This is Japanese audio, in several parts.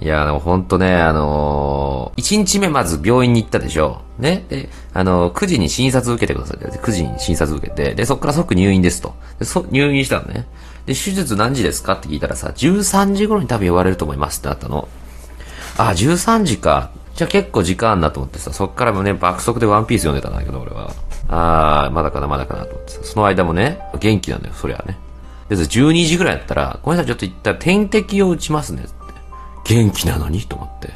いや、でもほんとね、あのー、1日目まず病院に行ったでしょ。ね。で、あのー、9時に診察受けてくださいって9時に診察受けて、で、そっから即入院ですと。で、そ、入院したのね。で、手術何時ですかって聞いたらさ、13時頃に多分言われると思いますってなったの。あ、13時か。じゃあ結構時間あんなと思ってさ、そっからもね、爆速でワンピース読んでたんだけど、俺は。あー、まだかな、まだかなと思ってさ、その間もね、元気なんだよ、そりゃね。で、12時ぐらいだったら、ごめんなさい、ちょっと一旦点滴を打ちますね、元気なのに？と思って。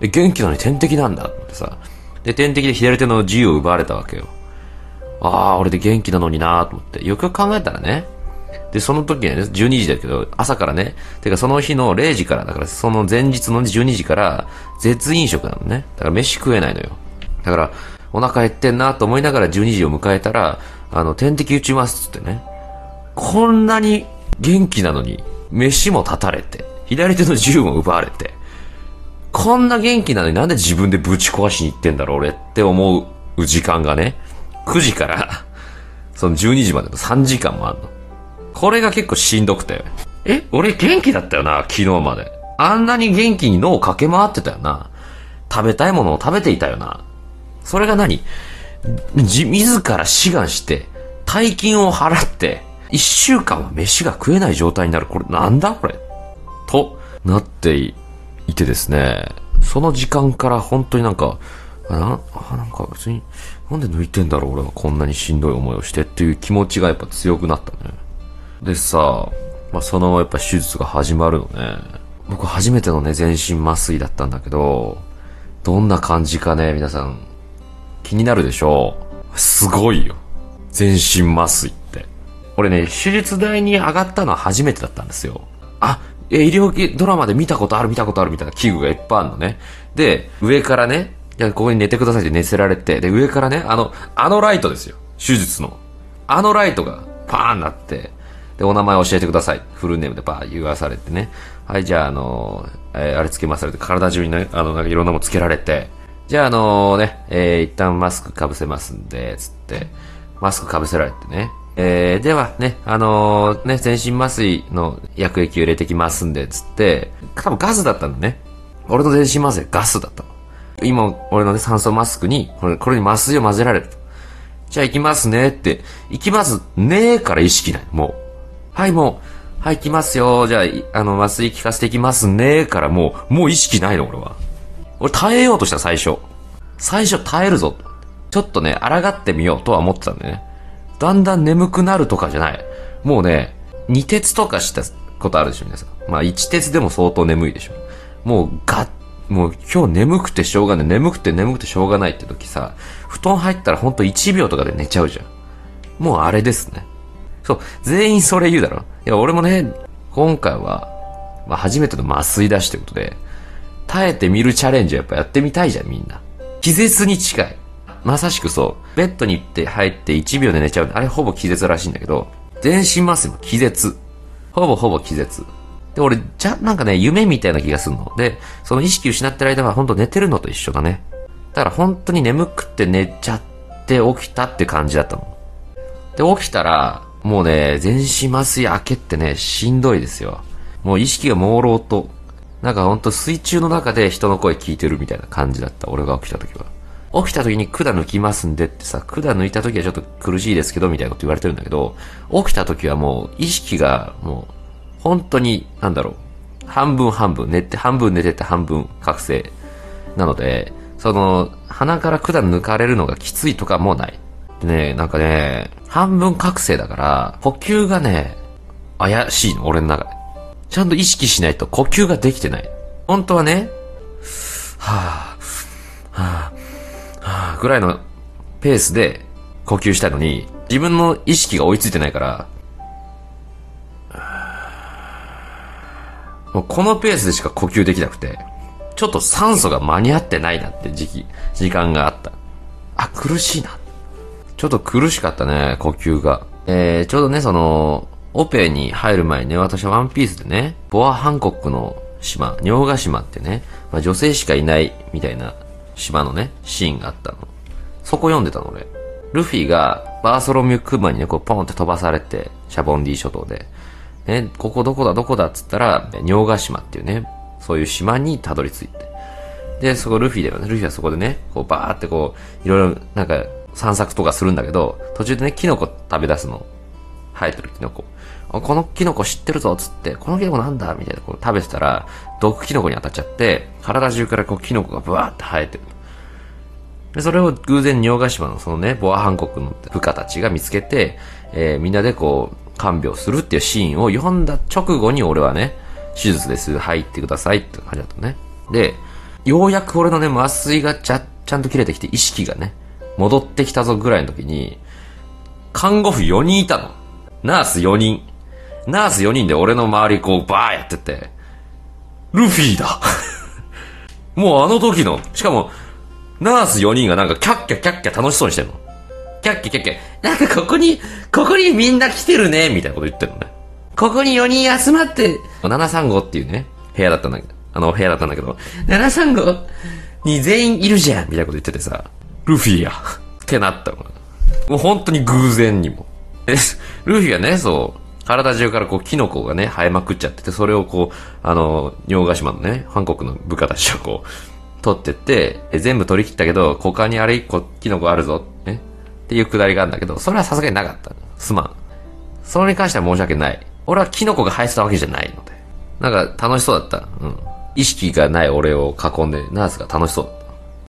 で、元気なのに点滴なんだってさ。で、点滴で左手の自由を奪われたわけよ。ああ、俺で元気なのになと思って。よくよく考えたらね。で、その時はね、12時だけど、朝からね、てかその日の0時から、だからその前日の12時から、絶飲食なのね。だから飯食えないのよ。だから、お腹減ってんなと思いながら12時を迎えたら、あの、点滴打ちますっつってね。こんなに元気なのに、飯も立たれて、左手の銃も奪われて、こんな元気なのになんで自分でぶち壊しに行ってんだろう俺って思う時間がね、9時から その12時までの3時間もあんの。これが結構しんどくて。え俺元気だったよな、昨日まで。あんなに元気に脳を駆け回ってたよな。食べたいものを食べていたよな。それが何？じ、自ら志願して、大金を払って、一週間は飯が食えない状態になる。これなんだこれ？と、なっていてですね、その時間から本当になんか、あなあなんか別に、なんで抜いてんだろう俺はこんなにしんどい思いをしてっていう気持ちがやっぱ強くなったね。でさ、まあ、そのやっぱ手術が始まるのね。僕初めてのね、全身麻酔だったんだけど、どんな感じかね、皆さん、気になるでしょうすごいよ。全身麻酔って。俺ね、手術台に上がったのは初めてだったんですよ。あ、え、医療ドラマで見たことある見たことあるみたいな器具がいっぱいあるのね。で、上からね、いや、ここに寝てくださいって寝せられて、で、上からね、あの、あのライトですよ。手術の。あのライトがパーンなって、で、お名前教えてください。フルネームでバー言わされてね。はい、じゃあ、あのえー、あれつけますって、体中にね、あの、なんかいろんなものつけられて、じゃあ、あのー、ね、えー、一旦マスクかぶせますんで、つって、マスクかぶせられてね。えー、ではね、あのー、ね、全身麻酔の薬液を入れてきますんで、つって、多分ガスだったんだね。俺の全身麻酔ガスだったの。今、俺のね、酸素マスクに、これ、これに麻酔を混ぜられると。じゃあ行きますねって、行きますねーから意識ない。もう。はい、もう、はい、行きますよ。じゃあ、あの、麻酔効かせていきますね。からもう、もう意識ないの、俺は。俺耐えようとした、最初。最初耐えるぞ。ちょっとね、抗ってみようとは思ってたんだよね。だんだん眠くなるとかじゃない。もうね、二鉄とかしたことあるでしょ、皆さん。まあ、一鉄でも相当眠いでしょ。もう、が、もう今日眠くてしょうがない。眠くて眠くてしょうがないって時さ、布団入ったらほんと1秒とかで寝ちゃうじゃん。もうあれですね。そう、全員それ言うだろ。いや、俺もね、今回は、まあ、初めての麻酔出しということで、耐えてみるチャレンジをやっぱやってみたいじゃん、みんな。気絶に近い。まさしくそう。ベッドに行って入って1秒で寝ちゃう。あれほぼ気絶らしいんだけど、全身麻酔も気絶。ほぼほぼ気絶。で、俺、じゃ、なんかね、夢みたいな気がするの。で、その意識失ってる間は本当寝てるのと一緒だね。だから本当に眠くて寝ちゃって起きたって感じだったの。で、起きたら、もうね、全身麻酔明けってね、しんどいですよ。もう意識が朦朧と、なんかほんと水中の中で人の声聞いてるみたいな感じだった。俺が起きた時は。起きた時に管抜きますんでってさ、管抜いた時はちょっと苦しいですけど、みたいなこと言われてるんだけど、起きた時はもう意識がもう、本当に、なんだろう、半分半分、寝て、半分寝てて半分覚醒。なので、その、鼻から管抜かれるのがきついとかもない。でね、なんかね、半分覚醒だから、呼吸がね、怪しいの、俺の中で。ちゃんと意識しないと呼吸ができてない。本当はね、はぁ、はぁ、はぁ、ぐらいのペースで呼吸したいのに、自分の意識が追いついてないから、もうこのペースでしか呼吸できなくて、ちょっと酸素が間に合ってないなって時期、時間があった。あ、苦しいな。ちょっと苦しかったね、呼吸が。えー、ちょうどね、その、オペに入る前にね、私はワンピースでね、ボア・ハンコックの島、尿ヶ島ってね、まあ、女性しかいないみたいな島のね、シーンがあったの。そこ読んでたの俺。ルフィがバーソロミュークーマンにね、こうポンって飛ばされて、シャボンディ諸島で。ね、ここどこだどこだっつったら、尿ヶ島っていうね、そういう島にたどり着いて。で、そこルフィだよね。ルフィはそこでね、こうバーってこう、いろいろなんか散策とかするんだけど、途中でね、キノコ食べ出すの。生えてるキノコ。このキノコ知ってるぞっ、つって、このキノコなんだみたいな、こう食べてたら、毒キノコに当たっちゃって、体中からこうキノコがブワーって生えてる。で、それを偶然、仁ヶ島のそのね、ボアハン国の部下たちが見つけて、えーみんなでこう、看病するっていうシーンを読んだ直後に俺はね、手術です、入ってくださいって感じだったね。で、ようやく俺のね、麻酔がちゃ、ちゃんと切れてきて、意識がね、戻ってきたぞぐらいの時に、看護婦4人いたの。ナース4人。ナース4人で俺の周りこうバーやってて、ルフィだ もうあの時の、しかも、ナース4人がなんかキャッキャキャッキャ楽しそうにしてんの。キャッキャキャッキャ、なんかここに、ここにみんな来てるね、みたいなこと言ってるのね。ここに4人集まって、735っていうね、部屋だったんだけど、あの部屋だったんだけど、735に全員いるじゃんみたいなこと言っててさ、ルフィや。ってなったの。もう本当に偶然にも。え、ルフィがね、そう、体中からこう、キノコがね、生えまくっちゃってて、それをこう、あの、洋ヶ島のね、韓国の部下たちがこう、取ってって、え全部取り切ったけど、他にあれ一個キノコあるぞ、ね。っていうくだりがあるんだけど、それはさすがになかった。すまん。それに関しては申し訳ない。俺はキノコが生えてたわけじゃないので。なんか楽しそうだった。うん。意識がない俺を囲んで、ナースが楽しそうだった。